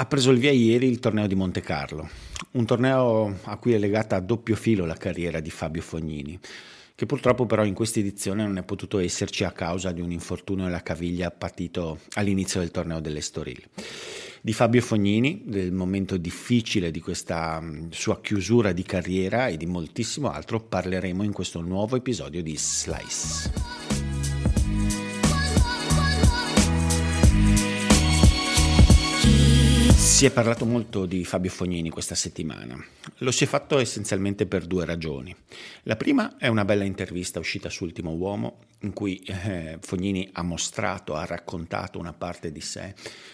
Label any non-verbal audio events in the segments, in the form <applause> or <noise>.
Ha preso il via ieri il torneo di Monte Carlo, un torneo a cui è legata a doppio filo la carriera di Fabio Fognini, che purtroppo però in questa edizione non è potuto esserci a causa di un infortunio alla caviglia partito all'inizio del torneo dell'Estoril. Di Fabio Fognini, del momento difficile di questa sua chiusura di carriera e di moltissimo altro parleremo in questo nuovo episodio di Slice. Si è parlato molto di Fabio Fognini questa settimana. Lo si è fatto essenzialmente per due ragioni. La prima è una bella intervista uscita su Ultimo Uomo in cui eh, Fognini ha mostrato, ha raccontato una parte di sé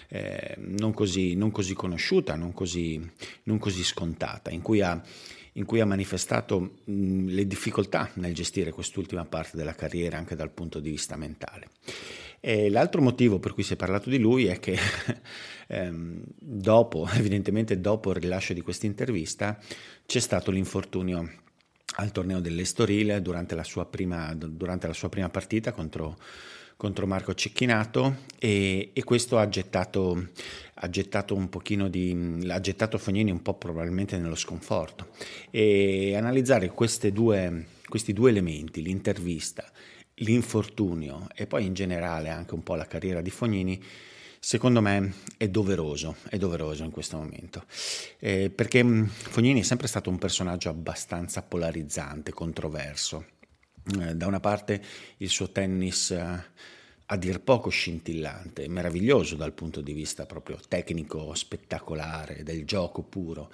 eh, non, così, non, così, conosciuta, non così, non così scontata, in cui ha in cui ha manifestato mh, le difficoltà nel gestire quest'ultima parte della carriera anche dal punto di vista mentale. E l'altro motivo per cui si è parlato di lui è che <laughs> ehm, dopo, evidentemente dopo il rilascio di questa intervista, c'è stato l'infortunio al torneo dell'Estoril durante la sua prima, durante la sua prima partita contro, contro Marco Cecchinato e, e questo ha gettato, ha gettato un pochino di ha gettato Fognini un po' probabilmente nello sconforto. E analizzare due, questi due elementi l'intervista l'infortunio e poi in generale anche un po' la carriera di Fognini, secondo me è doveroso, è doveroso in questo momento, eh, perché mm, Fognini è sempre stato un personaggio abbastanza polarizzante, controverso. Eh, da una parte il suo tennis eh, a dir poco scintillante, meraviglioso dal punto di vista proprio tecnico, spettacolare, del gioco puro,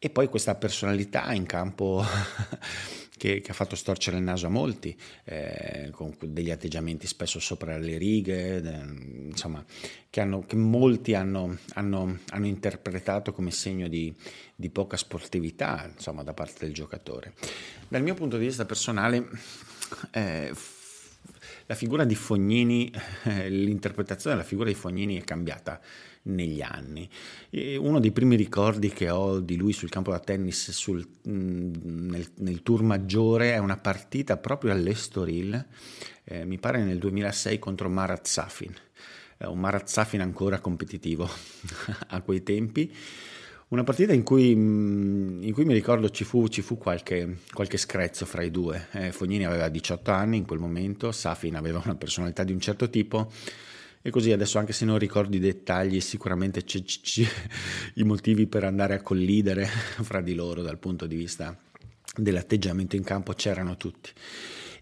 e poi questa personalità in campo <laughs> che, che, ha fatto storcere il naso a molti, eh, con degli atteggiamenti spesso sopra le righe, eh, insomma, che, hanno, che molti hanno, hanno, hanno, interpretato come segno di, di poca sportività insomma, da parte del giocatore. Dal mio punto di vista personale, eh, la figura di Fognini, eh, l'interpretazione della figura di Fognini è cambiata negli anni. E uno dei primi ricordi che ho di lui sul campo da tennis sul, mm, nel, nel, tour maggiore è una partita proprio all'Estoril, eh, mi pare nel 2006 contro Marat Safin, eh, un Marat Safin ancora competitivo <laughs> a quei tempi. Una partita in cui, mm, in cui mi ricordo ci fu, ci fu qualche, qualche, screzzo fra i due. Eh, Fognini aveva 18 anni in quel momento, Safin aveva una personalità di un certo tipo e così adesso anche se non ricordo i dettagli sicuramente c'è, c'è, i motivi per andare a collidere <laughs> fra di loro dal punto di vista dell'atteggiamento in campo c'erano tutti.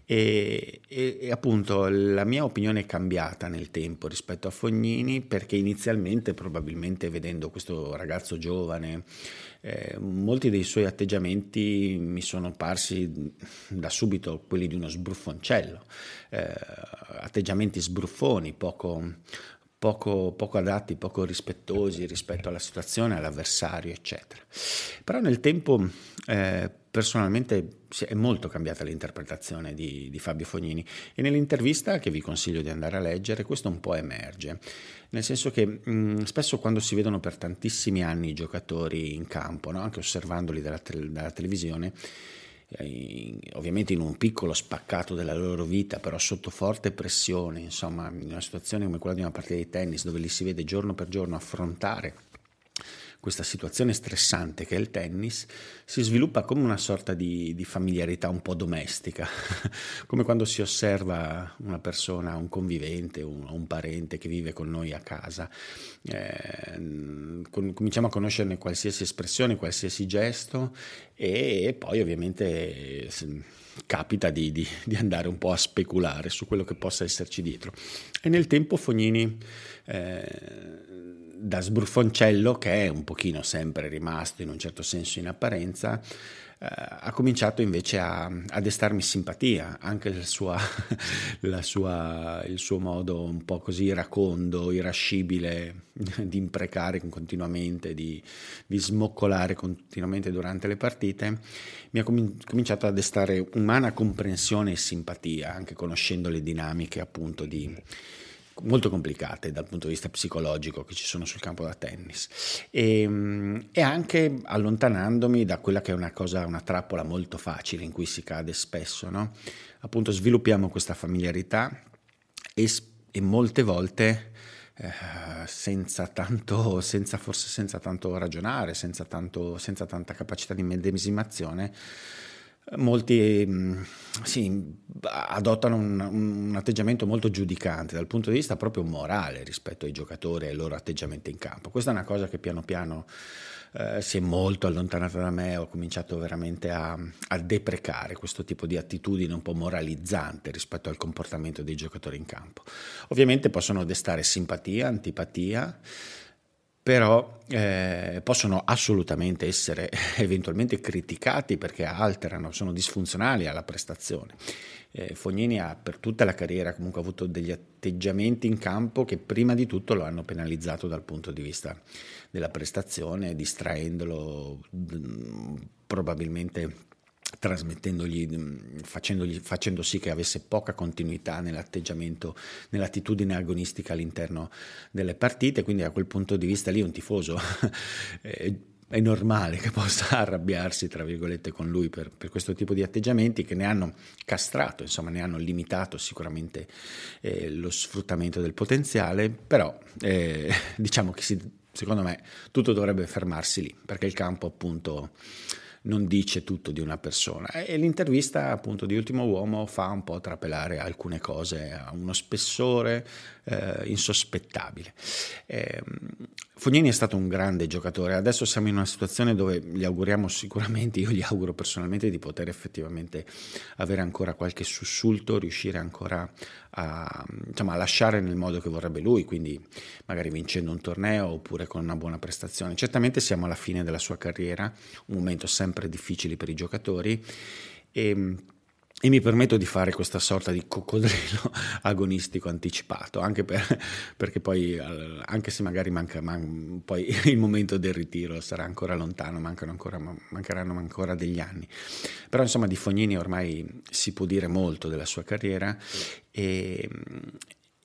E, e, e, appunto la mia opinione è cambiata nel tempo rispetto a Fognini perché inizialmente probabilmente vedendo questo ragazzo giovane eh, molti dei suoi atteggiamenti mi sono parsi da subito quelli di uno sbruffoncello, eh, atteggiamenti sbruffoni, poco, poco, poco, adatti, poco rispettosi rispetto alla situazione, all'avversario, eccetera. Però nel tempo eh, personalmente è molto cambiata l'interpretazione di, di, Fabio Fognini e nell'intervista che vi consiglio di andare a leggere questo un po' emerge, nel senso che mh, spesso quando si vedono per tantissimi anni i giocatori in campo, no? anche osservandoli dalla, te- dalla televisione, eh, ovviamente in un piccolo spaccato della loro vita, però sotto forte pressione, insomma, in una situazione come quella di una partita di tennis dove li si vede giorno per giorno affrontare questa situazione stressante che è il tennis si sviluppa come una sorta di, di familiarità un po' domestica, <laughs> come quando si osserva una persona, un convivente, un, un parente che vive con noi a casa. Eh, cominciamo a conoscerne qualsiasi espressione, qualsiasi gesto e, e poi ovviamente capita di, di, di, andare un po' a speculare su quello che possa esserci dietro. E nel tempo Fognini... Eh, da sbruffoncello, che è un pochino sempre rimasto in un certo senso in apparenza, eh, ha cominciato invece a, a destarmi simpatia, anche la sua, <laughs> la sua, il suo modo un po' così iracondo, irascibile <laughs> di imprecare continuamente, di, di smoccolare continuamente durante le partite, mi ha cominciato a destare umana comprensione e simpatia, anche conoscendo le dinamiche appunto di molto complicate dal punto di vista psicologico che ci sono sul campo da tennis e, ehm, e, anche allontanandomi da quella che è una cosa, una trappola molto facile in cui si cade spesso, no? appunto sviluppiamo questa familiarità e, e molte volte eh, senza tanto, senza, forse senza tanto ragionare, senza, tanto, senza tanta capacità di medesimazione, molti mm, sì, adottano un, un, atteggiamento molto giudicante dal punto di vista proprio morale rispetto ai giocatori e ai loro atteggiamenti in campo. Questa è una cosa che piano piano eh, si è molto allontanata da me, ho cominciato veramente a, a, deprecare questo tipo di attitudine un po' moralizzante rispetto al comportamento dei giocatori in campo. Ovviamente possono destare simpatia, antipatia, però eh, possono assolutamente essere <laughs> eventualmente criticati perché alterano, sono disfunzionali alla prestazione. Eh, Fognini ha per tutta la carriera comunque avuto degli atteggiamenti in campo che prima di tutto lo hanno penalizzato dal punto di vista della prestazione, distraendolo mh, probabilmente trasmettendogli, facendogli, facendo sì che avesse poca continuità nell'atteggiamento, nell'attitudine agonistica all'interno delle partite, quindi da quel punto di vista lì un tifoso <laughs> è, è normale che possa <laughs> arrabbiarsi, tra virgolette, con lui per, per, questo tipo di atteggiamenti che ne hanno castrato, insomma ne hanno limitato sicuramente eh, lo sfruttamento del potenziale, però eh, <laughs> diciamo che si, secondo me tutto dovrebbe fermarsi lì, perché il campo appunto non dice tutto di una persona. E l'intervista appunto di Ultimo Uomo fa un po' trapelare alcune cose a uno spessore eh, insospettabile. Eh, Fognini è stato un grande giocatore, adesso siamo in una situazione dove gli auguriamo sicuramente, io gli auguro personalmente di poter effettivamente avere ancora qualche sussulto, riuscire ancora a, insomma, a lasciare nel modo che vorrebbe lui, quindi magari vincendo un torneo oppure con una buona prestazione. Certamente siamo alla fine della sua carriera, un momento sempre difficile per i giocatori e e mi permetto di fare questa sorta di coccodrillo <laughs> agonistico anticipato, anche per, perché poi, anche se magari manca, man, poi <laughs> il momento del ritiro sarà ancora lontano, ancora, mancheranno ancora degli anni. Però insomma di Fognini ormai si può dire molto della sua carriera e,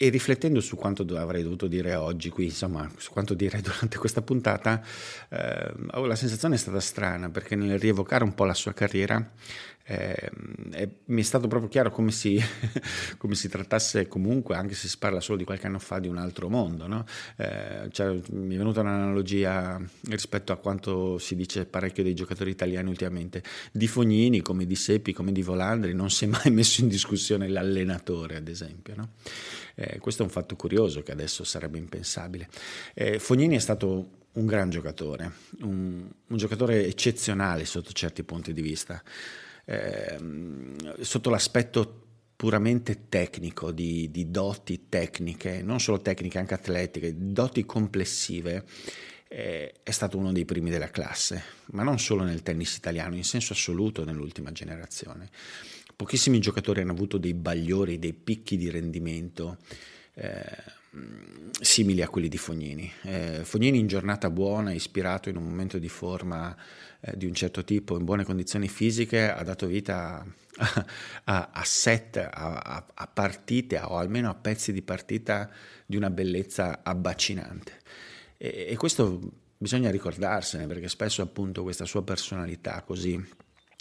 e riflettendo su quanto avrei dovuto dire oggi, qui insomma, su quanto dire durante questa puntata, eh, la sensazione è stata strana perché nel rievocare un po' la sua carriera eh, mi è stato proprio chiaro come si, <laughs> come si, trattasse comunque, anche se si parla solo di qualche anno fa, di un altro mondo. No? Eh, cioè, mi è venuta un'analogia rispetto a quanto si dice parecchio dei giocatori italiani ultimamente. Di Fognini, come di Seppi, come di Volandri, non si è mai <laughs> messo in discussione l'allenatore, ad esempio. No? Eh, questo è un fatto curioso che adesso sarebbe impensabile. Eh, Fognini è stato un gran giocatore, un, un giocatore eccezionale sotto certi punti di vista eh, sotto l'aspetto puramente tecnico, di, di, doti tecniche, non solo tecniche, anche atletiche, doti complessive, eh, è stato uno dei primi della classe, ma non solo nel tennis italiano, in senso assoluto nell'ultima generazione. Pochissimi giocatori hanno avuto dei bagliori, dei picchi di rendimento. Eh, simili a quelli di Fognini. Eh, Fognini in giornata buona, ispirato in un momento di forma eh, di un certo tipo, in buone condizioni fisiche, ha dato vita a, <laughs> a, a set, a, a, partite o almeno a pezzi di partita di una bellezza abbacinante. E, e questo bisogna ricordarsene perché spesso appunto questa sua personalità così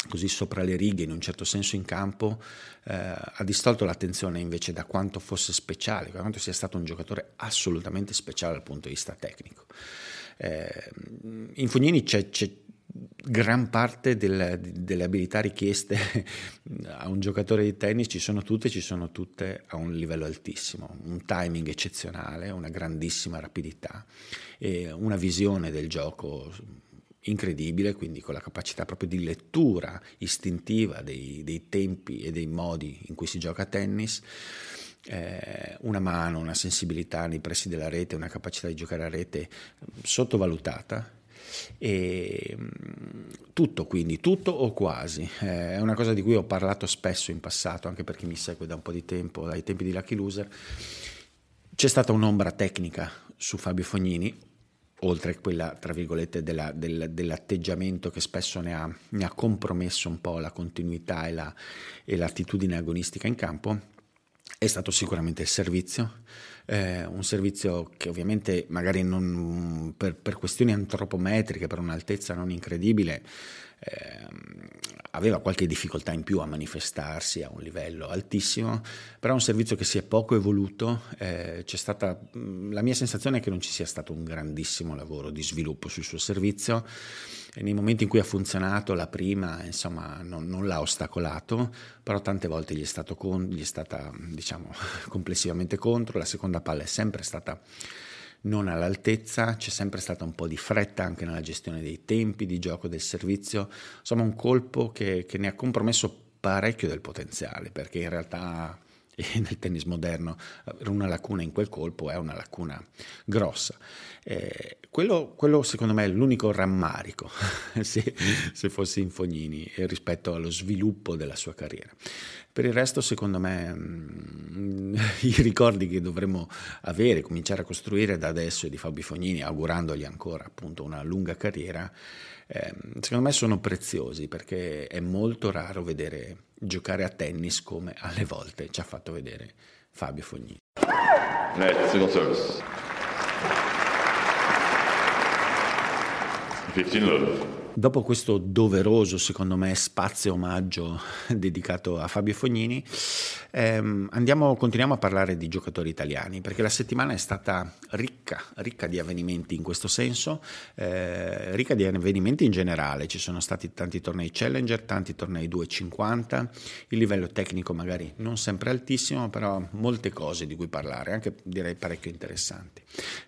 così sopra le righe in un certo senso in campo, eh, ha distolto l'attenzione invece da quanto fosse speciale, da quanto sia stato un giocatore assolutamente speciale dal punto di vista tecnico. Eh, in Fognini c'è, c'è, gran parte del, delle abilità richieste <laughs> a un giocatore di tennis ci sono tutte, ci sono tutte a un livello altissimo, un timing eccezionale, una grandissima rapidità una visione del gioco incredibile, quindi con la capacità proprio di lettura istintiva dei, dei tempi e dei modi in cui si gioca a tennis eh, una mano, una sensibilità nei pressi della rete, una capacità di giocare a rete sottovalutata. E, mm, tutto quindi, tutto o quasi, eh, è una cosa di cui ho parlato spesso in passato, anche per chi mi segue da un po' di tempo, dai tempi di Lucky Loser. C'è stata un'ombra tecnica su Fabio Fognini, oltre a quella, tra virgolette, della, del, dell'atteggiamento che spesso ne ha, ne ha, compromesso un po' la continuità e, la, e l'attitudine agonistica in campo, è stato sicuramente il servizio, eh, un servizio che ovviamente magari non, per, per, questioni antropometriche, per un'altezza non incredibile, eh, aveva qualche difficoltà in più a manifestarsi a un livello altissimo, però è un servizio che si è poco evoluto, eh, stata, la mia sensazione è che non ci sia stato un grandissimo lavoro di sviluppo sul suo servizio, e nei momenti in cui ha funzionato la prima insomma non, non l'ha ostacolato, però tante volte gli è, stato con, gli è stata diciamo <laughs> complessivamente contro, la seconda palla è sempre stata non all'altezza, c'è sempre stata un po' di fretta anche nella gestione dei tempi di gioco del servizio, insomma un colpo che, che ne ha compromesso parecchio del potenziale, perché in realtà <laughs> nel tennis moderno avere una lacuna in quel colpo è una lacuna grossa. Eh, quello, quello, secondo me è l'unico rammarico, <laughs> se, se fossi in Fognini, rispetto allo sviluppo della sua carriera. Per il resto, secondo me, mh, mm, <laughs> i ricordi che dovremmo avere, cominciare a costruire da adesso di Fabio Fognini, augurandogli ancora appunto una lunga carriera, eh, secondo me sono preziosi perché è molto raro vedere giocare a tennis come alle volte ci ha fatto vedere Fabio Fognini. Net, single service. 15 love. Dopo questo doveroso, secondo me, spazio omaggio <laughs> dedicato a Fabio Fognini, ehm, andiamo, continuiamo a parlare di giocatori italiani, perché la settimana è stata ricca, ricca di avvenimenti in questo senso, eh, ricca di avvenimenti in generale. Ci sono stati tanti tornei Challenger, tanti tornei 250, il livello tecnico magari non sempre altissimo, però molte cose di cui parlare, anche direi parecchio interessanti.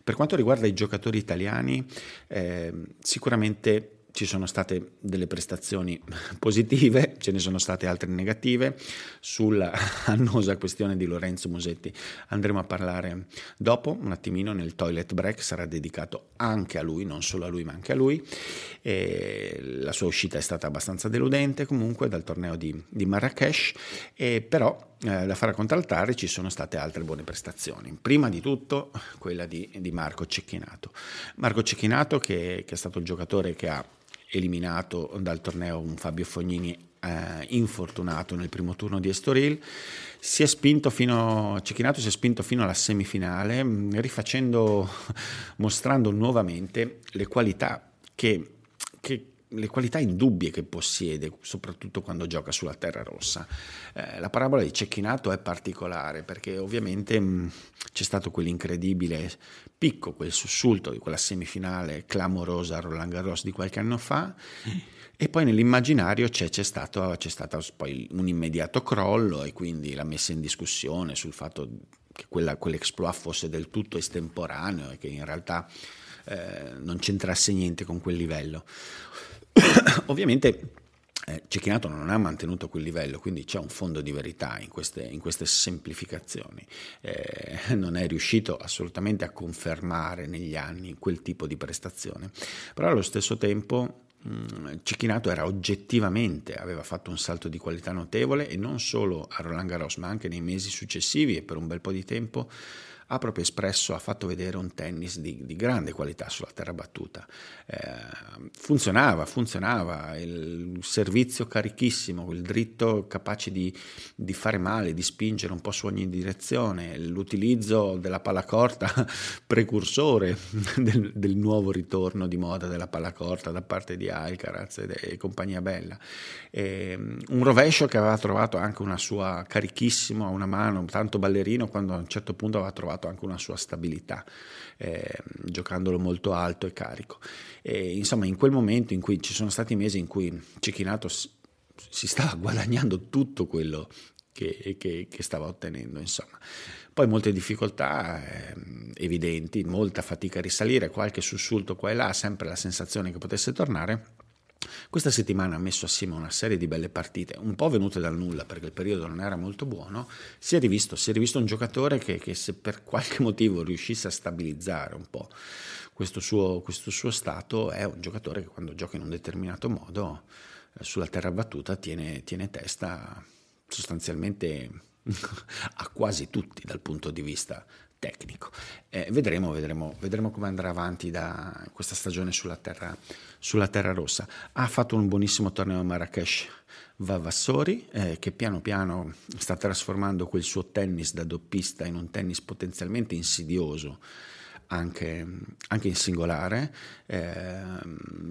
Per quanto riguarda i giocatori italiani, eh, sicuramente ci sono state delle prestazioni <laughs> positive, ce ne sono state altre negative. Sulla <laughs> annosa questione di Lorenzo Musetti andremo a parlare dopo, un attimino nel toilet break, sarà dedicato anche a lui, non solo a lui ma anche a lui. E la sua uscita è stata abbastanza deludente comunque dal torneo di, di Marrakesh, però eh, da fare a contraltare ci sono state altre buone prestazioni. Prima di tutto quella di, di Marco Cecchinato. Marco Cecchinato che, che è stato il giocatore che ha eliminato dal torneo un Fabio Fognini eh, infortunato nel primo turno di Estoril. Si è spinto fino, Cecchinato si è spinto fino alla semifinale, mm, rifacendo, <laughs> mostrando nuovamente le qualità che, che le qualità indubbie che possiede, soprattutto quando gioca sulla terra rossa. Eh, la parabola di Cecchinato è particolare perché ovviamente mh, mm, c'è stato quell'incredibile picco, quel sussulto di quella semifinale clamorosa a Roland Garros di qualche anno fa. E poi nell'immaginario c'è, c'è, stato, c'è stato poi un immediato crollo e quindi la messa in discussione sul fatto che quella, quell'exploit fosse del tutto estemporaneo e che in realtà eh, non c'entrasse niente con quel livello. <coughs> Ovviamente eh, Cecchinato non ha mantenuto quel livello, quindi c'è un fondo di verità in queste, in queste semplificazioni. Eh, <laughs> non è riuscito assolutamente a confermare negli anni quel tipo di prestazione, però allo stesso tempo mm, Cecchinato era oggettivamente, aveva fatto un salto di qualità notevole e non solo a Roland Garros, ma anche nei mesi successivi e per un bel po' di tempo ha proprio espresso, ha fatto vedere un tennis di, di grande qualità sulla terra battuta. Eh, funzionava, funzionava, il servizio carichissimo, il dritto capace di, di, fare male, di spingere un po' su ogni direzione, l'utilizzo della palla corta <laughs> precursore <laughs> del, del, nuovo ritorno di moda della palla corta da parte di Alcaraz e, e compagnia bella. Eh, un rovescio che aveva trovato anche una sua carichissimo a una mano, tanto ballerino quando a un certo punto aveva trovato trovato anche una sua stabilità, eh, giocandolo molto alto e carico. E, insomma, in quel momento in cui ci sono stati mesi in cui Cecchinato si stava <laughs> guadagnando tutto quello che, che, che stava ottenendo, insomma. Poi molte difficoltà eh, evidenti, molta fatica a risalire, qualche sussulto qua e là, sempre la sensazione che potesse tornare Questa settimana ha messo assieme una serie di belle partite, un po' venute dal nulla perché il periodo non era molto buono, si è rivisto, si è rivisto un giocatore che, che se per <laughs> qualche motivo riuscisse a stabilizzare un po' questo suo, questo suo stato, è un giocatore che quando gioca in un determinato modo eh, sulla terra battuta tiene, tiene testa sostanzialmente <laughs> a quasi tutti dal punto di vista tecnico. Eh, vedremo, vedremo, vedremo, come andrà avanti da questa stagione sulla terra, sulla terra rossa. Ha fatto un buonissimo torneo a Marrakesh Vavassori, eh, che piano piano sta trasformando quel suo tennis da doppista in un tennis potenzialmente insidioso. Anche, anche, in singolare, eh,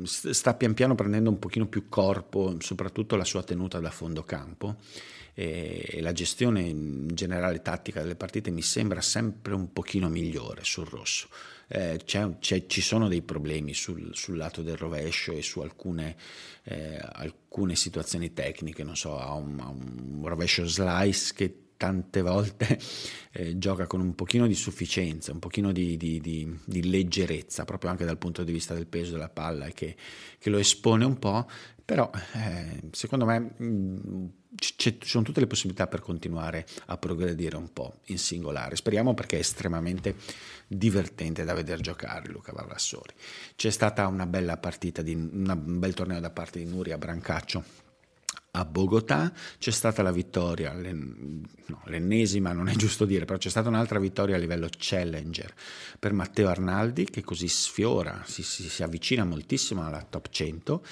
sta pian piano prendendo un pochino più corpo, soprattutto la sua tenuta da fondo campo e la gestione in generale tattica delle partite mi sembra sempre un pochino migliore sul rosso. Eh, c'è, c'è, ci sono dei problemi sul, sul, lato del rovescio e su alcune, eh, alcune situazioni tecniche, non so, ha un, ha un rovescio slice che tante volte <laughs> eh, gioca con un pochino di sufficienza, un pochino di, di, di, di, leggerezza, proprio anche dal punto di vista del peso della palla, che, che lo espone un po', però eh, secondo me mm, ci sono tutte le possibilità per continuare a progredire un po' in singolare. Speriamo perché è estremamente divertente da vedere giocare Luca Vavassori. C'è stata una bella partita, di, una, un bel torneo da parte di Nuria Brancaccio a Bogotà c'è stata la vittoria, no, l'ennesima non è giusto dire, però c'è stata un'altra vittoria a livello challenger per Matteo Arnaldi che così sfiora, si, si, si avvicina moltissimo alla top 100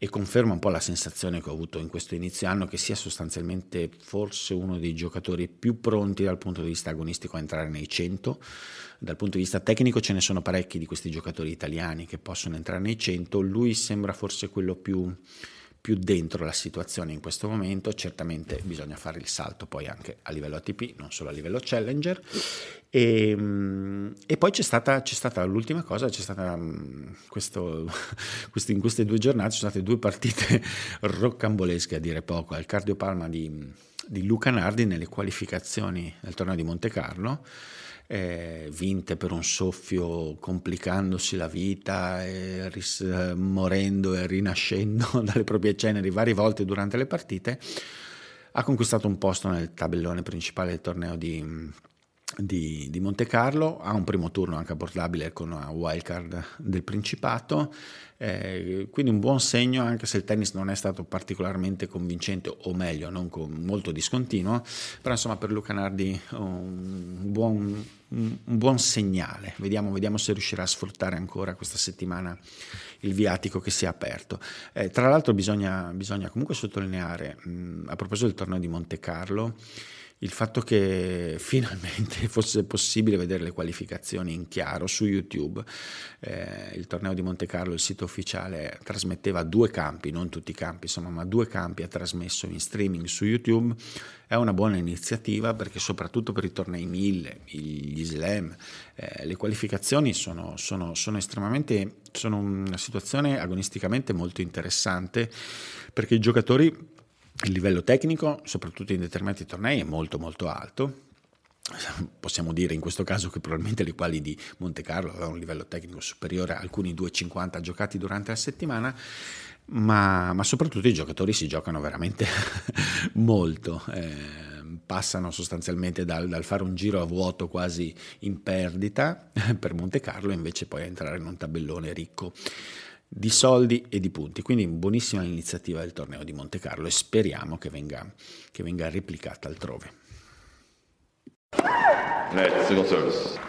e conferma un po' la sensazione che ho avuto in questo inizio anno che sia sostanzialmente forse uno dei giocatori più pronti dal punto di vista agonistico a entrare nei 100. Dal punto di vista tecnico ce ne sono parecchi di questi giocatori italiani che possono entrare nei 100, lui sembra forse quello più più dentro la situazione in questo momento, certamente bisogna fare il salto poi anche a livello ATP, non solo a livello Challenger. E, ehm, e poi c'è stata, c'è stata, l'ultima cosa, c'è stata mm, questo, <laughs> in queste due giornate, ci sono state due partite <laughs> roccambolesche a dire poco, al cardiopalma di, di Luca Nardi nelle qualificazioni del torneo di Monte Carlo eh, vinte per un soffio, complicandosi la vita, e ris- morendo e rinascendo <laughs> dalle proprie ceneri varie volte durante le partite, ha conquistato un posto nel tabellone principale del torneo di, di, di Monte Carlo, ha un primo turno anche abbordabile con una wildcard del Principato, eh, quindi un buon segno anche se il tennis non è stato particolarmente convincente o meglio non con, molto discontinuo, però insomma per Luca Nardi un buon, un buon segnale, vediamo, vediamo, se riuscirà a sfruttare ancora questa settimana il viatico che si è aperto. Eh, tra l'altro bisogna, bisogna comunque sottolineare, mh, a proposito del torneo di Monte Carlo, il fatto che <laughs> finalmente fosse possibile vedere le qualificazioni in chiaro su YouTube. Eh, il torneo di Monte Carlo, il sito ufficiale, trasmetteva due campi, non tutti i campi, insomma, ma due campi ha trasmesso in streaming su YouTube. È una buona iniziativa perché soprattutto per i tornei 1000, gli slam, eh, le qualificazioni sono, sono, sono estremamente, sono una situazione agonisticamente molto interessante perché i giocatori il livello tecnico, soprattutto in determinati tornei, è molto molto alto. Possiamo dire in questo caso che probabilmente le quali di Monte Carlo avevano un livello tecnico superiore a alcuni 2,50 giocati durante la settimana, ma, ma, soprattutto i giocatori si giocano veramente <laughs> molto. Eh, passano sostanzialmente dal, dal, fare un giro a vuoto quasi in perdita per Monte Carlo invece poi entrare in un tabellone ricco di soldi e di punti. Quindi buonissima iniziativa del torneo di Monte Carlo e speriamo che venga, che venga replicata altrove. Net, single service.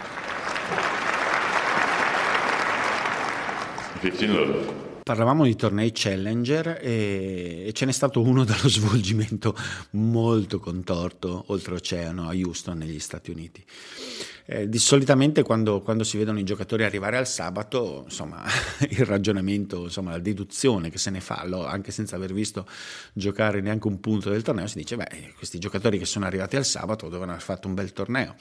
15 love. Parlavamo di tornei Challenger e, e ce n'è stato uno <laughs> dallo svolgimento molto contorto oltreoceano a Houston negli Stati Uniti. Eh, di solitamente quando, quando, si vedono i giocatori arrivare al sabato, insomma, <laughs> il ragionamento, insomma, la deduzione che se ne fa, anche senza aver visto giocare neanche un punto del torneo, si dice, beh, questi giocatori che sono arrivati al sabato devono aver fatto un bel torneo.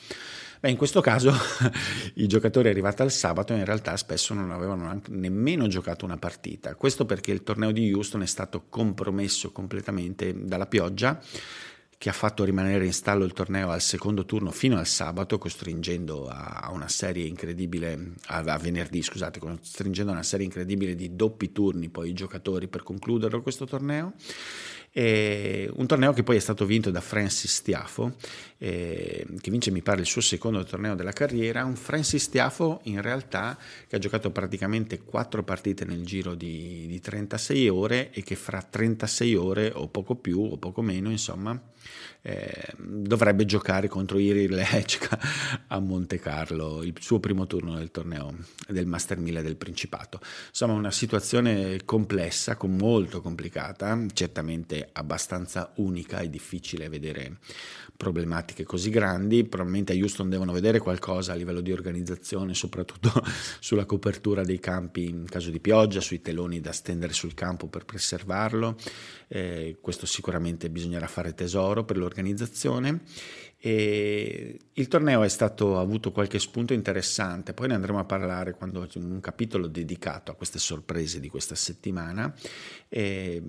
Beh, in questo caso <laughs> i giocatori arrivati al sabato in realtà spesso non avevano nemmeno giocato una partita. Questo perché il torneo di Houston è stato compromesso completamente dalla pioggia che ha fatto rimanere in stallo il torneo al secondo turno fino al sabato, costringendo a una serie incredibile, a, venerdì scusate, costringendo a una serie incredibile di doppi turni poi i giocatori per concludere questo torneo. Un torneo che poi è stato vinto da Francis Tiafo, eh, che vince mi pare il suo secondo torneo della carriera, un Francis Tiafo in realtà che ha giocato praticamente quattro partite nel giro di, di 36 ore e che fra 36 ore o poco più o poco meno insomma eh, dovrebbe giocare contro Iril Lechka a Monte Carlo, il suo primo turno del torneo del Master 1000 del Principato. Insomma, una situazione complessa, molto complicata, certamente abbastanza unica e difficile vedere problematiche così grandi. Probabilmente a Houston devono vedere qualcosa a livello di organizzazione, soprattutto <laughs> sulla copertura dei campi in caso di pioggia, sui teloni da stendere sul campo per preservarlo. Eh, questo sicuramente bisognerà fare tesoro per l'organizzazione. E il torneo è stato, ha avuto qualche spunto interessante, poi ne andremo a parlare quando c'è un capitolo dedicato a queste sorprese di questa settimana,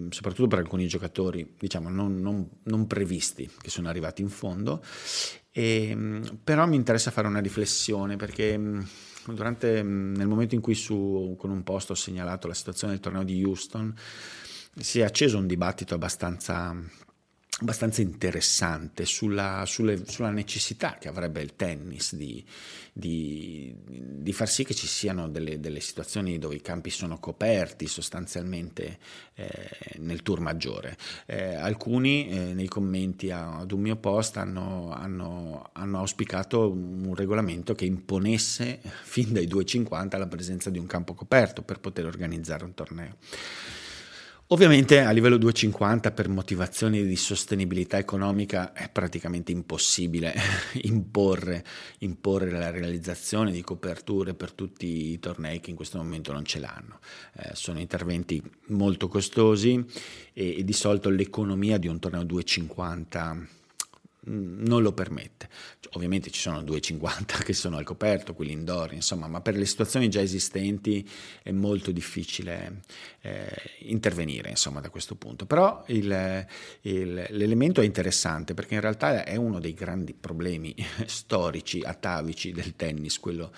soprattutto per alcuni giocatori diciamo non, non, non previsti che sono arrivati in fondo. E, però mi interessa fare una riflessione perché durante, nel momento in cui su, con un post ho segnalato la situazione del torneo di Houston, si è acceso un dibattito abbastanza abbastanza interessante sulla, sulle, sulla, necessità che avrebbe il tennis di, di, di far sì che ci siano delle, delle, situazioni dove i campi sono coperti sostanzialmente eh, nel tour maggiore. Eh, alcuni eh, nei commenti ad un mio post hanno, hanno, hanno auspicato un regolamento che imponesse <laughs> fin dai 2,50 la presenza di un campo coperto per poter organizzare un torneo. Ovviamente a livello 250 per motivazioni di sostenibilità economica è praticamente impossibile <laughs> imporre, imporre, la realizzazione di coperture per tutti i tornei che in questo momento non ce l'hanno. Eh, sono interventi molto costosi e, e di solito l'economia di un torneo 250 Mm, non lo permette. Cioè, ovviamente ci sono 2,50 <laughs> che sono al coperto, quelli indoor, insomma, ma per le situazioni già esistenti è molto difficile eh, intervenire, insomma, da questo punto. Però il, il, l'elemento è interessante perché in realtà è uno dei grandi problemi <laughs> storici, atavici del tennis, quello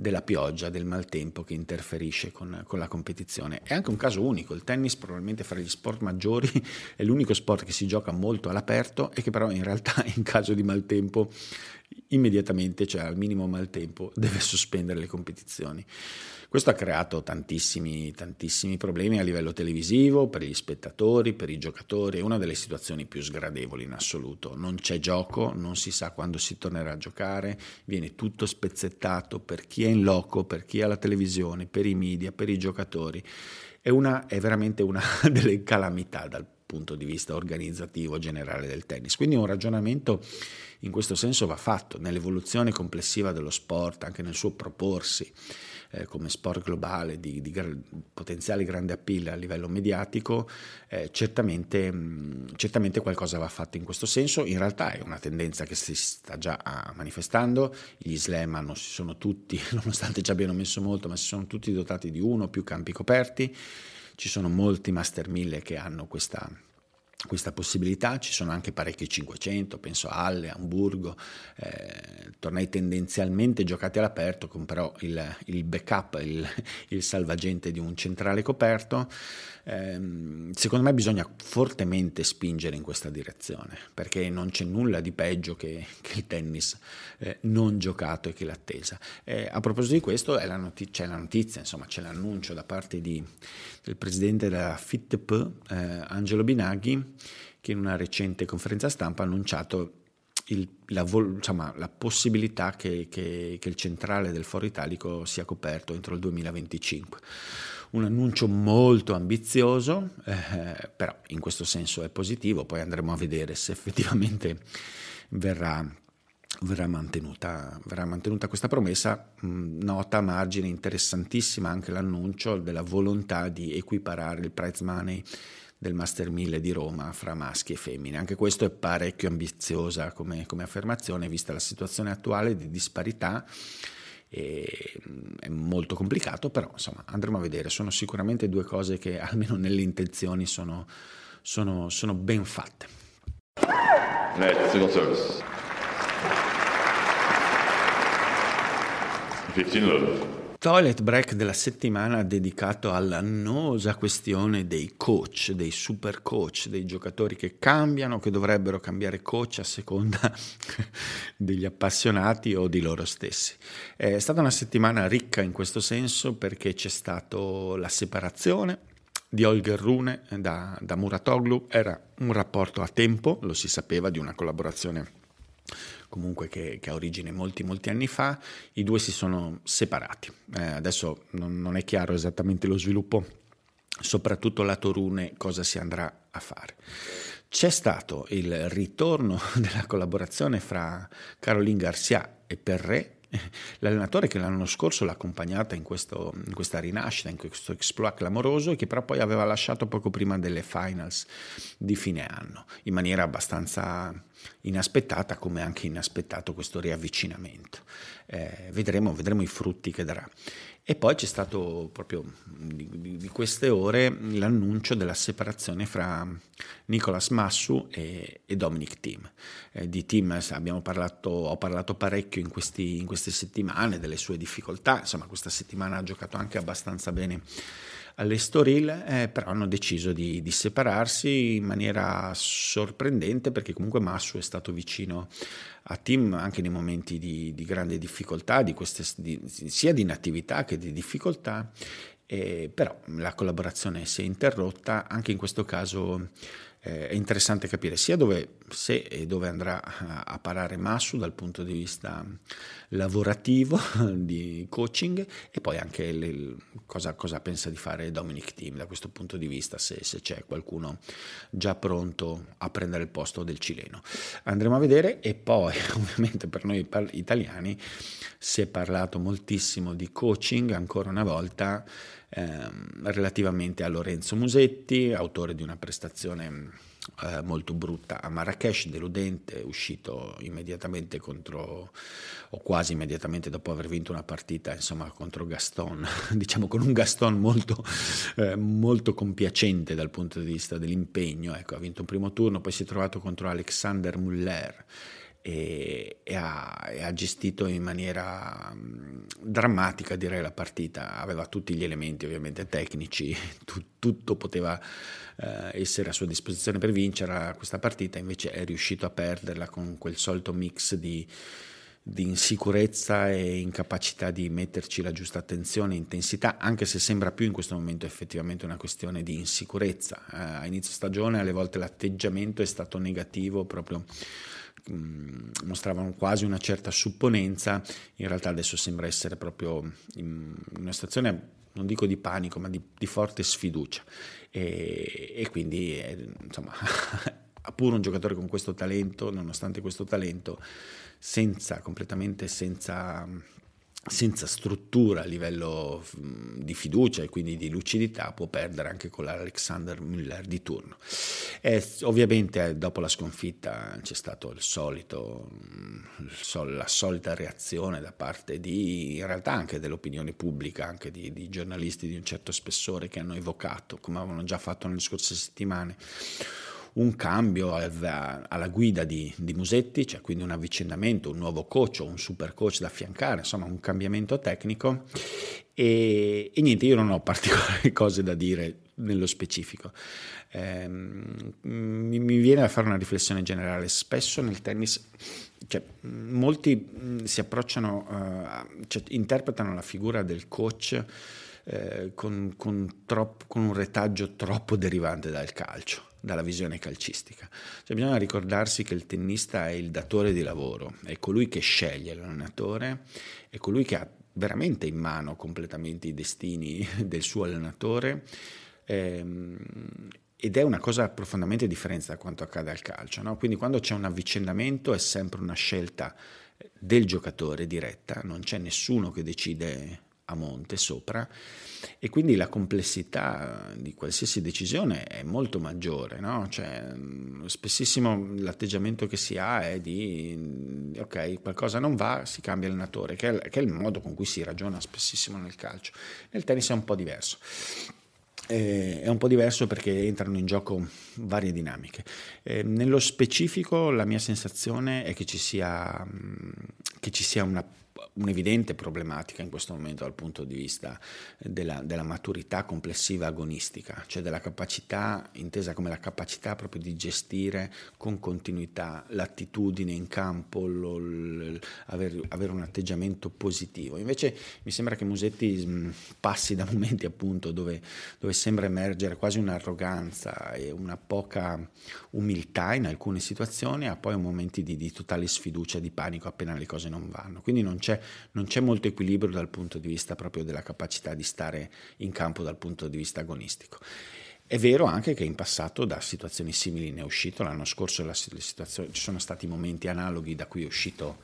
della pioggia, del maltempo che interferisce con, con, la competizione. È anche un caso unico, il tennis probabilmente fra gli sport maggiori <laughs> è l'unico sport che si gioca molto all'aperto e che però in realtà <laughs> in caso di maltempo immediatamente, cioè al minimo maltempo, deve sospendere le competizioni. Questo ha creato tantissimi, tantissimi problemi a livello televisivo, per gli spettatori, per i giocatori, è una delle situazioni più sgradevoli in assoluto. Non c'è gioco, non si sa quando si tornerà a giocare, viene tutto spezzettato per chi è in loco, per chi ha la televisione, per i media, per i giocatori. È, una, è veramente una <laughs> delle calamità dal punto di vista organizzativo generale del tennis. Quindi un ragionamento in questo senso va fatto nell'evoluzione complessiva dello sport, anche nel suo proporsi eh, come sport globale di, di gra- potenziale grande appeal a livello mediatico, eh, certamente, mh, certamente, qualcosa va fatto in questo senso. In realtà è una tendenza che si sta già ah, manifestando, gli slam hanno, si sono tutti, <laughs> nonostante ci abbiano messo molto, ma si sono tutti dotati di uno o più campi coperti. Ci sono molti Master 1000 che hanno questa, questa possibilità, ci sono anche parecchi 500, penso a Halle, Hamburgo, eh, tornei tendenzialmente giocati all'aperto con però il, il backup, il, il, salvagente di un centrale coperto. Eh, secondo me bisogna fortemente spingere in questa direzione perché non c'è nulla di peggio che, che il tennis eh, non giocato e che l'attesa. Eh, a proposito di questo la notizia, c'è la notizia, insomma c'è l'annuncio da parte di, del presidente della FITP, eh, Angelo Binaghi, che in una recente conferenza stampa ha annunciato il, la, insomma, la, possibilità che, che, che, il centrale del Foro Italico sia coperto entro il 2025. Un annuncio molto ambizioso, eh, però in questo senso è positivo, poi andremo a vedere se effettivamente verrà, verrà, mantenuta, verrà mantenuta, questa promessa. Mm, nota a margine interessantissima anche l'annuncio della volontà di equiparare il prize money del Master 1000 di Roma fra maschi e femmine. Anche questo è parecchio ambiziosa come, come affermazione, vista la situazione attuale di disparità. Mm, è molto complicato, però insomma andremo a vedere. Sono sicuramente due cose che <laughs> almeno nelle intenzioni sono, sono, sono ben fatte. Net single service. 15 love. Toilet break della settimana dedicato all'annosa questione dei coach, dei super coach, dei giocatori che cambiano, che dovrebbero cambiare coach a seconda <laughs> degli appassionati o di loro stessi. È stata una settimana ricca in questo senso perché c'è stata la separazione di Holger Rune da, da Muratoglu, era un rapporto a tempo, lo si sapeva, di una collaborazione comunque che, che, ha origine molti molti anni fa, i due si sono separati. Eh, adesso non, non, è chiaro esattamente lo sviluppo, soprattutto lato Rune, cosa si andrà a fare. C'è stato il ritorno <laughs> della collaborazione fra Caroline Garcia e Perret, <laughs> L'allenatore che l'anno scorso l'ha accompagnata in, questo, in, questa rinascita, in questo exploit clamoroso e che però poi aveva lasciato poco prima delle finals di fine anno, in maniera abbastanza inaspettata come anche inaspettato questo riavvicinamento. Eh, vedremo, vedremo i frutti che darà. E poi c'è stato proprio di, di, queste ore l'annuncio della separazione fra Nicolas Massu e, e Dominic Thiem. Eh, di Thiem abbiamo parlato, ho parlato parecchio in, questi, in queste settimane, delle sue difficoltà, insomma questa settimana ha giocato anche abbastanza bene all'Estoril, eh, però hanno deciso di, di, separarsi in maniera sorprendente perché comunque Massu è stato vicino a Tim anche nei momenti di, di grande difficoltà, di queste, sia di inattività che di difficoltà, eh, però la collaborazione si è interrotta, anche in questo caso eh, è interessante capire sia dove, se e dove andrà a, parare Massu dal punto di vista lavorativo, <laughs> di coaching e poi anche le, cosa, cosa, pensa di fare Dominic Team da questo punto di vista, se, se, c'è qualcuno già pronto a prendere il posto del cileno. Andremo a vedere e poi <laughs> ovviamente per noi italiani si è parlato moltissimo di coaching ancora una volta ehm, relativamente a Lorenzo Musetti, autore di una prestazione eh, molto brutta a Marrakesh, deludente, uscito immediatamente contro, o quasi immediatamente dopo aver vinto una partita insomma, contro Gaston, <laughs> diciamo con un Gaston molto, eh, molto compiacente dal punto di vista dell'impegno. Ecco, ha vinto un primo turno, poi si è trovato contro Alexander Muller e, e, ha, e, ha, gestito in maniera mh, drammatica direi la partita, aveva tutti gli elementi ovviamente tecnici, <laughs> tu, tutto poteva eh, essere a sua disposizione per vincere questa partita, invece è riuscito a perderla con quel solito mix di, di insicurezza e incapacità di metterci la giusta attenzione e intensità, anche se sembra più in questo momento effettivamente una questione di insicurezza. Eh, a inizio stagione alle volte l'atteggiamento è stato negativo proprio Mm, mostravano quasi una certa supponenza, in realtà adesso sembra essere proprio in una situazione, non dico di panico, ma di, di forte sfiducia. E, e quindi, eh, insomma, <laughs> pur un giocatore con questo talento, nonostante questo talento, senza, completamente senza senza struttura a livello di fiducia e quindi di lucidità può perdere anche con l'Alexander Müller di turno. E ovviamente dopo la sconfitta c'è il solito, la solita reazione da parte di, in realtà anche dell'opinione pubblica, anche di, di giornalisti di un certo spessore che hanno evocato, come avevano già fatto nelle scorse settimane, un cambio alla guida di, di, Musetti, cioè quindi un avvicendamento, un nuovo coach o un super coach da affiancare, insomma un cambiamento tecnico e, e niente, io non ho particolari <laughs> cose da dire nello specifico. Eh, mi, mi, viene da fare una riflessione generale. Spesso nel tennis, cioè, molti mm, si approcciano, uh, cioè, interpretano la figura del coach eh, con, con, troppo, con un retaggio troppo derivante dal calcio dalla visione calcistica. Cioè, bisogna ricordarsi che il tennista è il datore di lavoro, è colui che sceglie l'allenatore, è colui che ha veramente in mano completamente i destini <laughs> del suo allenatore ehm, ed è una cosa profondamente differente da quanto accade al calcio. No? Quindi quando c'è un avvicendamento è sempre una scelta del giocatore diretta, non c'è nessuno che decide a monte sopra e quindi la complessità di qualsiasi decisione è molto maggiore, no? cioè, spessissimo l'atteggiamento che si ha è di ok, qualcosa non va, si cambia allenatore, che è, che è il modo con cui si ragiona spessissimo nel calcio. Nel tennis è un po' diverso. eh, è un po' diverso perché entrano in gioco varie dinamiche. Eh, nello specifico la mia sensazione è che ci sia, che ci sia una un'evidente problematica in questo momento dal punto di vista della, della, maturità complessiva agonistica, cioè della capacità, intesa come la capacità proprio di gestire con continuità l'attitudine in campo, lo, avere, avere, un atteggiamento positivo. Invece mi sembra che Musetti mh, passi da momenti appunto dove, dove sembra emergere quasi un'arroganza e una poca umiltà in alcune situazioni a poi momenti di, di totale sfiducia, di panico appena le cose non vanno. Quindi non c'è, non c'è molto equilibrio dal punto di vista proprio della capacità di stare in campo dal punto di vista agonistico. È vero anche che in passato da situazioni simili ne è uscito, l'anno scorso ci sono stati momenti analoghi da cui è uscito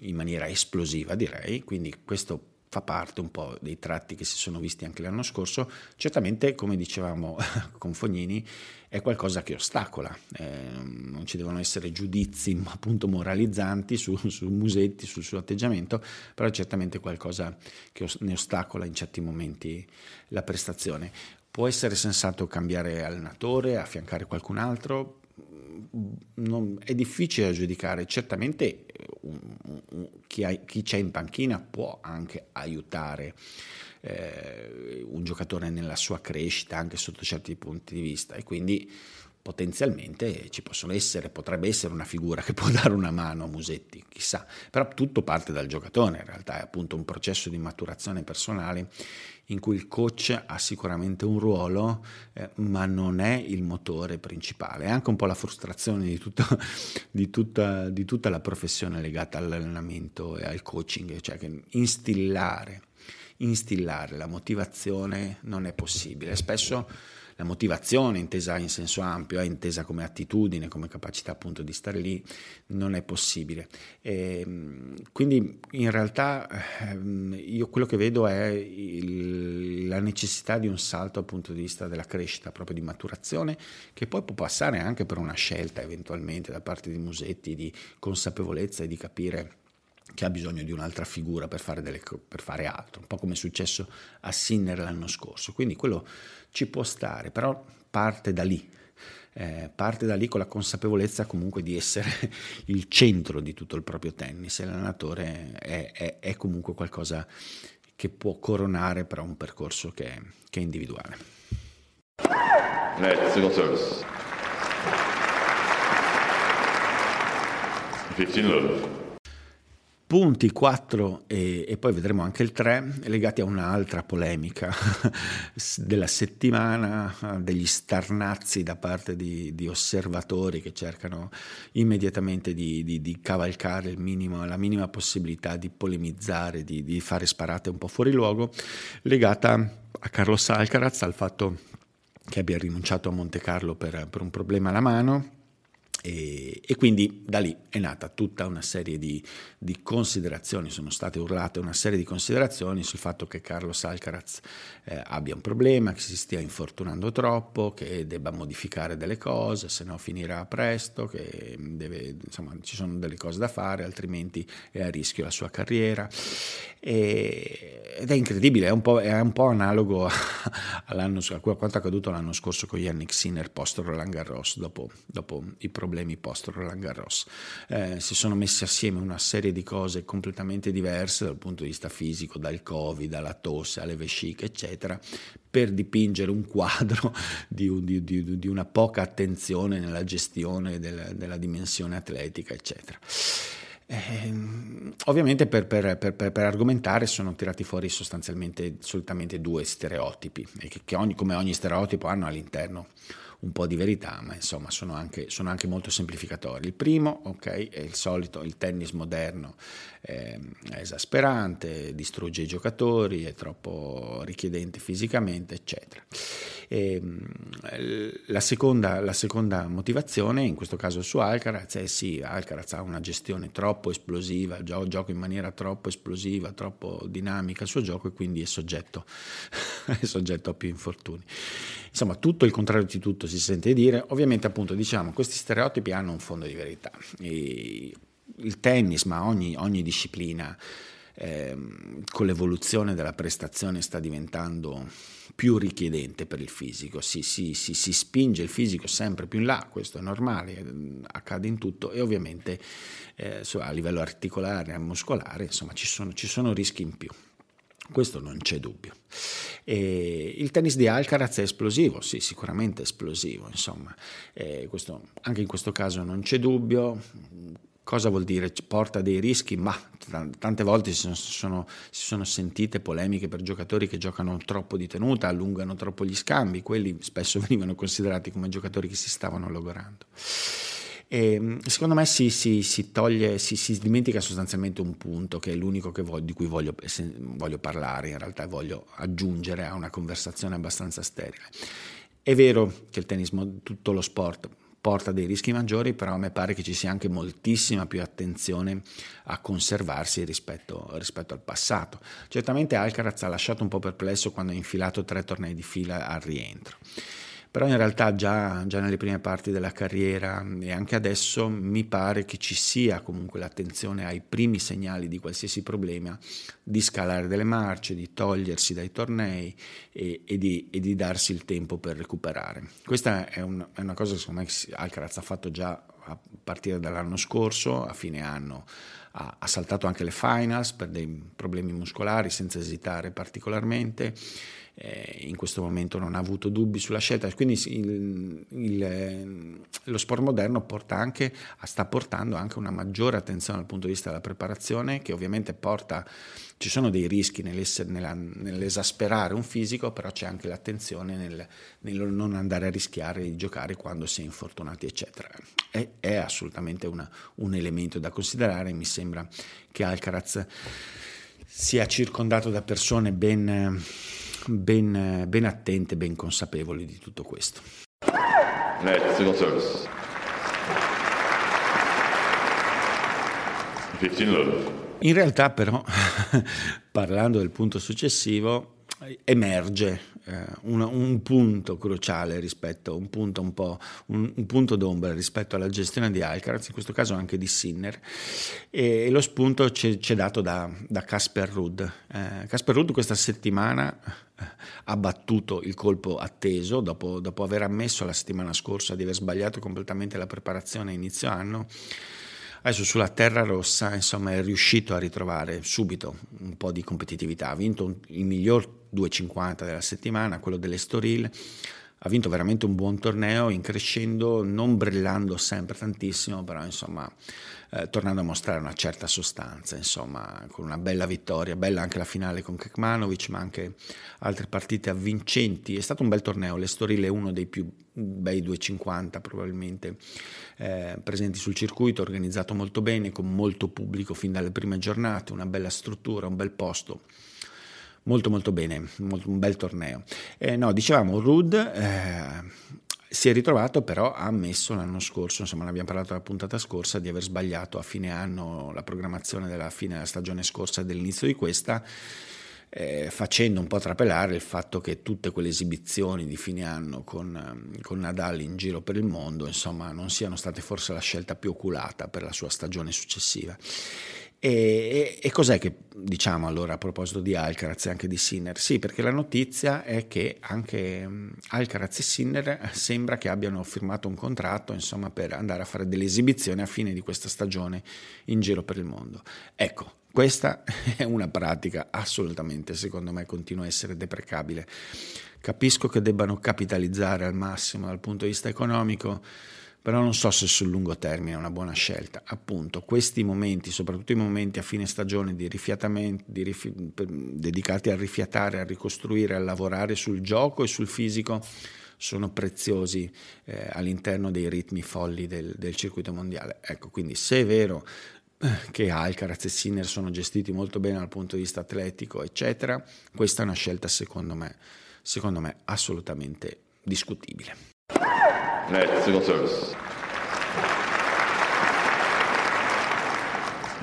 in maniera esplosiva direi, quindi questo fa parte un po' dei tratti che si sono visti anche l'anno scorso, certamente come dicevamo <laughs> con Fognini è qualcosa che ostacola, eh, non ci devono essere giudizi appunto moralizzanti su, su Musetti, sul suo atteggiamento, però è certamente qualcosa che ne ostacola in certi momenti la prestazione. Può essere sensato cambiare allenatore, affiancare qualcun altro, non, è difficile da giudicare, certamente chi, ha, chi, c'è in panchina può anche aiutare eh, un giocatore nella sua crescita anche sotto certi punti di vista. E quindi potenzialmente ci possono essere, potrebbe essere una figura che <laughs> può dare una mano a Musetti, chissà, però tutto parte dal giocatore, in realtà. È appunto un processo di maturazione personale in cui il coach ha sicuramente un ruolo, eh, ma non è il motore principale. È anche un po' la frustrazione di tutta, <laughs> di tutta, di tutta la professione legata all'allenamento e al coaching, cioè che instillare, instillare la motivazione non è possibile. Spesso la motivazione intesa in senso ampio, è intesa come attitudine, come capacità appunto di stare lì, non è possibile. E, ehm, quindi in realtà ehm, io quello che vedo è il, la necessità di un salto dal punto di vista della crescita, proprio di maturazione, che poi può passare anche per una scelta eventualmente da parte di Musetti di consapevolezza e di capire che ha bisogno di un'altra figura per fare, delle, per fare, altro, un po' come è successo a Sinner l'anno scorso. Quindi quello ci può stare, però parte da lì, eh, parte da lì con la consapevolezza comunque di essere <laughs> il centro di tutto il proprio tennis e l'allenatore è, è, è comunque qualcosa che può coronare però un percorso che, che è individuale. Net, single service. 15 love punti 4 e, e, poi vedremo anche il 3 legati a un'altra polemica <laughs> della settimana, degli starnazzi da parte di, di osservatori che cercano immediatamente di, di, di cavalcare minimo, la minima possibilità di polemizzare, di, fare sparate un po' fuori luogo, legata a Carlos Alcaraz, al fatto che abbia rinunciato a Monte Carlo per, per un problema alla mano e, e, quindi da lì è nata tutta una serie di, di, considerazioni, sono state urlate una serie di considerazioni sul fatto che Carlos Alcaraz eh, abbia un problema, che si stia infortunando troppo, che debba modificare delle cose, se no finirà presto, che deve, insomma, ci sono delle cose da fare, altrimenti è a rischio la sua carriera. E, ed è incredibile, è un po', è un po analogo all'anno, a quanto accaduto l'anno scorso con Yannick Sinner post Roland Garros, dopo, dopo i problemi post Roland Garros. Eh, si sono messi assieme una serie di cose completamente diverse dal punto di vista fisico, dal Covid, alla tosse, alle vesciche, eccetera, per dipingere un quadro <laughs> di, di, di, di una poca attenzione nella gestione della, della dimensione atletica, eccetera. Eh, ovviamente per, per, per, per, argomentare sono tirati fuori sostanzialmente solitamente due stereotipi, che, che ogni, come ogni stereotipo hanno all'interno un po' di verità, ma insomma sono anche, sono anche molto semplificatori. Il primo, ok, è il solito, il tennis moderno eh, è esasperante, distrugge i giocatori, è troppo richiedente fisicamente, eccetera. E, ehm, la, seconda, la, seconda, motivazione, in questo caso su Alcaraz, è sì, Alcaraz ha una gestione troppo esplosiva, gio- gioca in maniera troppo esplosiva, troppo dinamica il suo gioco e quindi è soggetto, <laughs> è soggetto a più infortuni. Insomma, tutto il contrario di tutto si sente dire. Ovviamente, appunto, diciamo, questi stereotipi hanno un fondo di verità. E il tennis, ma ogni, ogni disciplina eh, con l'evoluzione della prestazione sta diventando più richiedente per il fisico, si, si, si, si, spinge il fisico sempre più in là, questo è normale, eh, accade in tutto e ovviamente eh, a livello articolare e muscolare insomma, ci, sono, ci sono rischi in più. Questo non c'è dubbio. E il tennis di Alcaraz è esplosivo, sì, sicuramente esplosivo, insomma, questo, anche in questo caso non c'è dubbio. Cosa vuol dire? Porta dei rischi? Ma tante volte si sono, si sono, sentite polemiche per giocatori che giocano troppo di tenuta, allungano troppo gli scambi, quelli spesso <laughs> venivano considerati come giocatori che si stavano logorando. E, ehm, secondo me si, si, si toglie, si, si, dimentica sostanzialmente un punto che è l'unico che voglio, di cui voglio, voglio parlare, in realtà voglio aggiungere a una conversazione abbastanza sterile. È vero che il tennismo, tutto lo sport, porta dei rischi maggiori, però a me pare che ci sia anche moltissima più attenzione a conservarsi rispetto, rispetto, al passato. Certamente Alcaraz ha lasciato un po' perplesso quando ha infilato tre tornei di fila al rientro però in realtà già, già, nelle prime parti della carriera e anche adesso mi pare che ci sia comunque l'attenzione ai primi segnali di qualsiasi problema, di scalare delle marce, di togliersi dai tornei e, e, di, e di, darsi il tempo per recuperare. Questa è, un, è una cosa che secondo me Alcaraz ha fatto già a partire dall'anno scorso, a fine anno ha, ha saltato anche le finals per dei problemi muscolari senza esitare particolarmente eh, in questo momento non ha avuto dubbi sulla scelta, quindi il, il, lo sport moderno porta anche, sta portando anche una maggiore attenzione dal punto di vista della preparazione che ovviamente porta, ci sono dei rischi nella, nell'esasperare un fisico, però c'è anche l'attenzione nel, nel, non andare a rischiare di giocare quando si è infortunati, eccetera. È, è assolutamente una, un elemento da considerare, mi sembra che Alcaraz sia circondato da persone ben ben, ben attente, ben consapevoli di tutto questo. Net, single service. 15 love. In realtà però, <laughs> parlando del punto successivo, emerge eh, un, un, punto cruciale rispetto, un punto un po', un, un, punto d'ombra rispetto alla gestione di Alcaraz, in questo caso anche di Sinner, e, e lo spunto ci è dato da, Casper Rudd. Eh, Casper Rudd questa settimana eh, ha battuto il colpo atteso dopo, dopo aver ammesso la settimana scorsa di aver sbagliato completamente la preparazione inizio anno Adesso sulla terra rossa, insomma, è riuscito a ritrovare subito un po' di competitività. Ha vinto il miglior 2,50 della settimana, quello dell'Estoril. Ha vinto veramente un buon torneo in crescendo, non brillando sempre tantissimo, però insomma eh, tornando a mostrare una certa sostanza, insomma, con una bella vittoria, bella anche la finale con Kekmanovic, ma anche altre partite avvincenti. È stato un bel torneo, l'Estoril è uno dei più bei 250 probabilmente eh, presenti sul circuito, organizzato molto bene, con molto pubblico fin dalle prime giornate, una bella struttura, un bel posto. Molto molto bene, molto, un bel torneo. Eh, no, dicevamo, Rud eh, si è ritrovato però, ha ammesso l'anno scorso, insomma ne abbiamo parlato la puntata scorsa, di aver sbagliato a fine anno la programmazione della fine della stagione scorsa e dell'inizio di questa eh, facendo un po' trapelare il fatto che tutte quelle esibizioni di fine anno con, con, Nadal in giro per il mondo insomma, non siano state forse la scelta più oculata per la sua stagione successiva. E, e, e, cos'è che diciamo allora a proposito di Alcaraz e anche di Sinner? Sì, perché la notizia è che anche Alcaraz e Sinner sembra che abbiano firmato un contratto insomma, per andare a fare delle esibizioni a fine di questa stagione in giro per il mondo. Ecco, questa <laughs> è una pratica assolutamente, secondo me, continua a essere deprecabile. Capisco che debbano capitalizzare al massimo dal punto di vista economico, però non so se sul lungo termine è una buona scelta. Appunto, questi momenti, soprattutto i momenti a fine stagione di rifiatamento, di rifi- dedicati a rifiatare, a ricostruire, a lavorare sul gioco e sul fisico, sono preziosi eh, all'interno dei ritmi folli del, del circuito mondiale. Ecco, quindi se è vero che Alcaraz e Sinner sono gestiti molto bene dal punto di vista atletico, eccetera, questa è una scelta secondo me, secondo me assolutamente discutibile. Net, single service.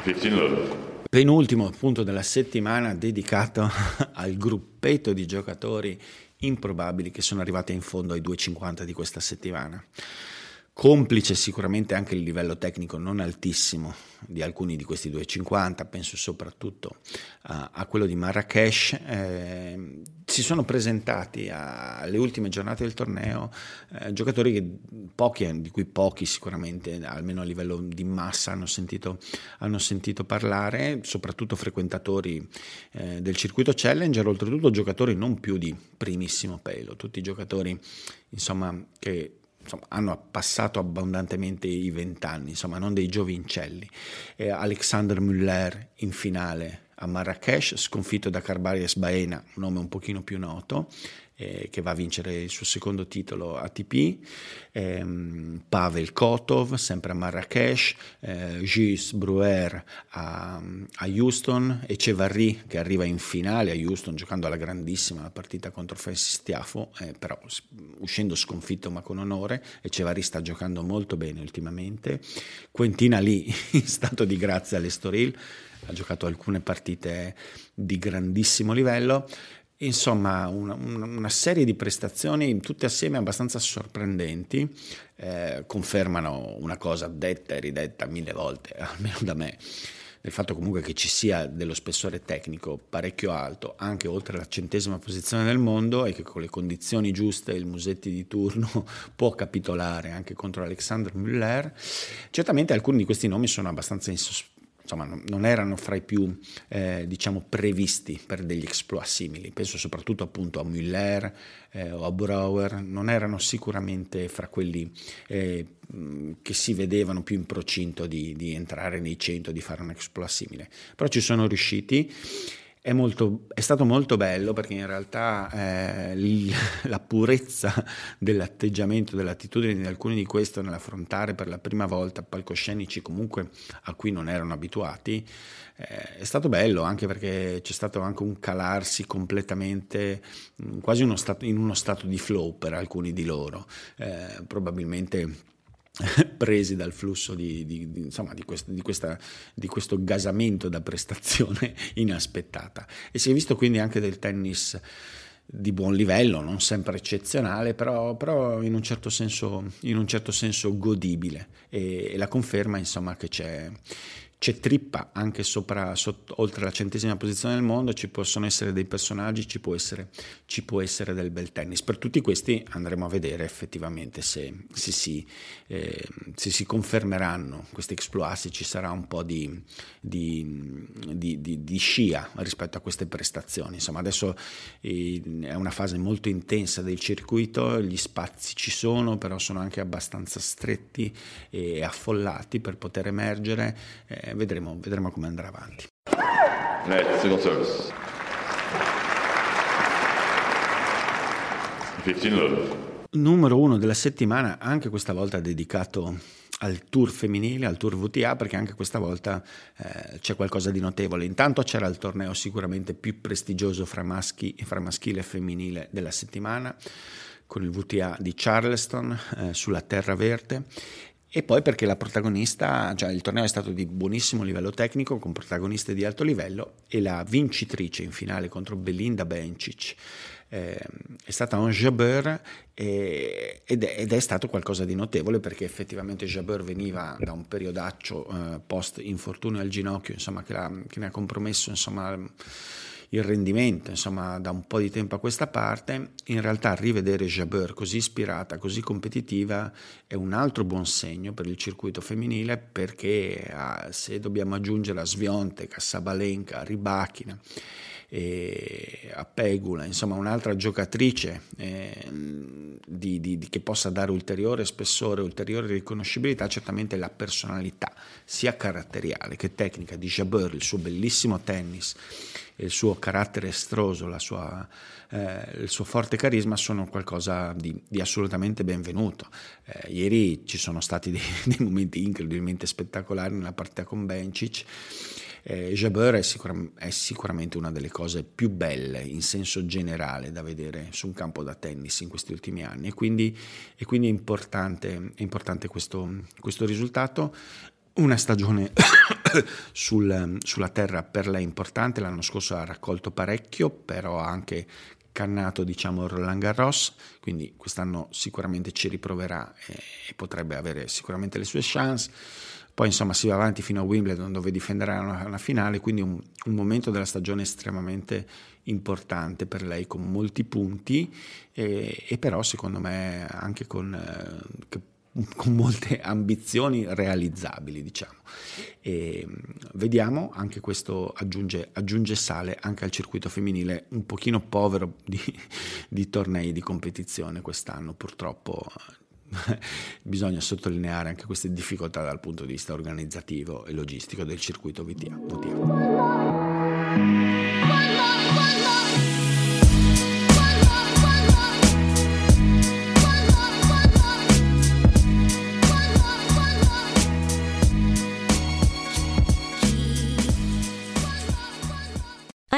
15 love. Penultimo punto della settimana dedicato <laughs> al gruppetto di giocatori improbabili che sono arrivati in fondo ai 2,50 di questa settimana. Complice sicuramente anche il livello tecnico non altissimo di alcuni di questi 250, penso soprattutto a, a quello di Marrakesh, eh, si sono presentati alle ultime giornate del torneo eh, giocatori che pochi, di cui pochi sicuramente, almeno a livello di massa, hanno sentito, hanno sentito parlare, soprattutto frequentatori eh, del circuito Challenger, oltretutto giocatori non più di primissimo pelo, tutti giocatori insomma che insomma, hanno passato abbondantemente i vent'anni, insomma, non dei giovincelli. Eh, Alexander Müller in finale a Marrakesh, sconfitto da Carbarias Baena, un nome un pochino più noto, eh, che va a vincere il suo secondo titolo ATP, ehm, Pavel Kotov, sempre a Marrakesh, eh, Gilles Bruer a, a Houston, Echevarri che arriva in finale a Houston giocando alla grandissima partita contro Francis Tiafo, eh, però uscendo sconfitto ma con onore, Echevarri sta giocando molto bene ultimamente, Quentina lì <laughs> in stato di grazia all'Estoril, ha giocato alcune partite di grandissimo livello, Insomma, una, una, serie di prestazioni tutte assieme abbastanza sorprendenti, eh, confermano una cosa detta e ridetta mille volte, <laughs> almeno da me, del fatto comunque che ci sia dello spessore tecnico parecchio alto, anche oltre la centesima posizione del mondo, e che con le condizioni giuste il Musetti di turno <laughs> può capitolare anche contro Alexander Müller. Certamente alcuni di questi nomi sono abbastanza insospettabili insomma, non erano fra i più eh, diciamo, previsti per degli exploit simili. Penso soprattutto appunto a Müller eh, o a Brauer, non erano sicuramente fra quelli eh, che si vedevano più in procinto di, di entrare nei 100, di fare un exploit simile. Però ci sono riusciti è, molto, è, stato molto bello perché in realtà eh, <laughs> la purezza dell'atteggiamento, dell'attitudine di alcuni di questi nell'affrontare per la prima volta palcoscenici comunque a cui non erano abituati, eh, è stato bello anche perché c'è stato anche un calarsi completamente, quasi uno stato, in uno stato di flow per alcuni di loro, eh, probabilmente <laughs> presi dal flusso di, di, di, insomma, questo, questa, di, questo gasamento da prestazione <laughs> inaspettata. E si è visto quindi anche del tennis di buon livello, non sempre eccezionale, però, però in, un certo senso, in, un certo senso, godibile e, e la conferma insomma, che c'è, c'è trippa anche sopra, sotto, oltre la centesima posizione del mondo, ci possono essere dei personaggi, ci può essere, ci può essere del bel tennis. Per tutti questi andremo a vedere effettivamente se, se, si, eh, se si, confermeranno questi exploit, se ci sarà un po' di, di, di, di, scia rispetto a queste prestazioni. Insomma, adesso eh, è una fase molto intensa del circuito, gli spazi ci sono, però sono anche abbastanza stretti e affollati per poter emergere. Eh, vedremo, vedremo come andrà avanti. Net, single service. 15 love. Numero uno della settimana, anche questa volta dedicato al tour femminile, al tour VTA, perché anche questa volta eh, c'è qualcosa di notevole. Intanto c'era il torneo sicuramente più prestigioso fra, maschi, fra maschile e femminile della settimana, con il VTA di Charleston eh, sulla terra verde e poi perché la protagonista, cioè il torneo è stato di buonissimo livello tecnico, con protagoniste di alto livello, e la vincitrice in finale contro Belinda Bencic. Eh, è stata un Jabeur eh, ed, è, ed, è, stato qualcosa di notevole perché effettivamente Jabeur veniva da un periodaccio eh, post infortunio al ginocchio, insomma, che, che ne ha compromesso insomma, il rendimento, insomma, da un po' di tempo a questa parte, in realtà rivedere Jabeur così ispirata, così competitiva è un altro buon segno per il circuito femminile perché ah, se dobbiamo aggiungere a Sviontek, a Sabalenka, a Ribachina, a Pegula, insomma un'altra giocatrice eh, di, di, di, che possa dare ulteriore spessore, ulteriore riconoscibilità, certamente la personalità sia caratteriale che tecnica di Jabeur, il suo bellissimo tennis il suo carattere estroso, sua, eh, il suo forte carisma sono qualcosa di, di assolutamente benvenuto. Eh, ieri ci sono stati dei, dei, momenti incredibilmente spettacolari nella partita con Bencic. Eh, Jabeur è, sicura, è, sicuramente una delle cose più belle in senso generale da vedere su un campo da tennis in questi ultimi anni e quindi, e quindi è importante, è importante questo, questo risultato. Una stagione <coughs> sul, sulla terra per lei importante, l'anno scorso ha raccolto parecchio, però ha anche cannato diciamo Roland Garros, quindi quest'anno sicuramente ci riproverà e potrebbe avere sicuramente le sue chance. Poi insomma si va avanti fino a Wimbledon dove difenderà una, una finale, quindi un, un, momento della stagione estremamente importante per lei con molti punti e, e però secondo me anche con, eh, con molte ambizioni realizzabili, diciamo. E vediamo, anche questo aggiunge, aggiunge, sale anche al circuito femminile, un pochino povero di, di tornei di competizione quest'anno, purtroppo bisogna sottolineare anche queste difficoltà dal punto di vista organizzativo e logistico del circuito VTA.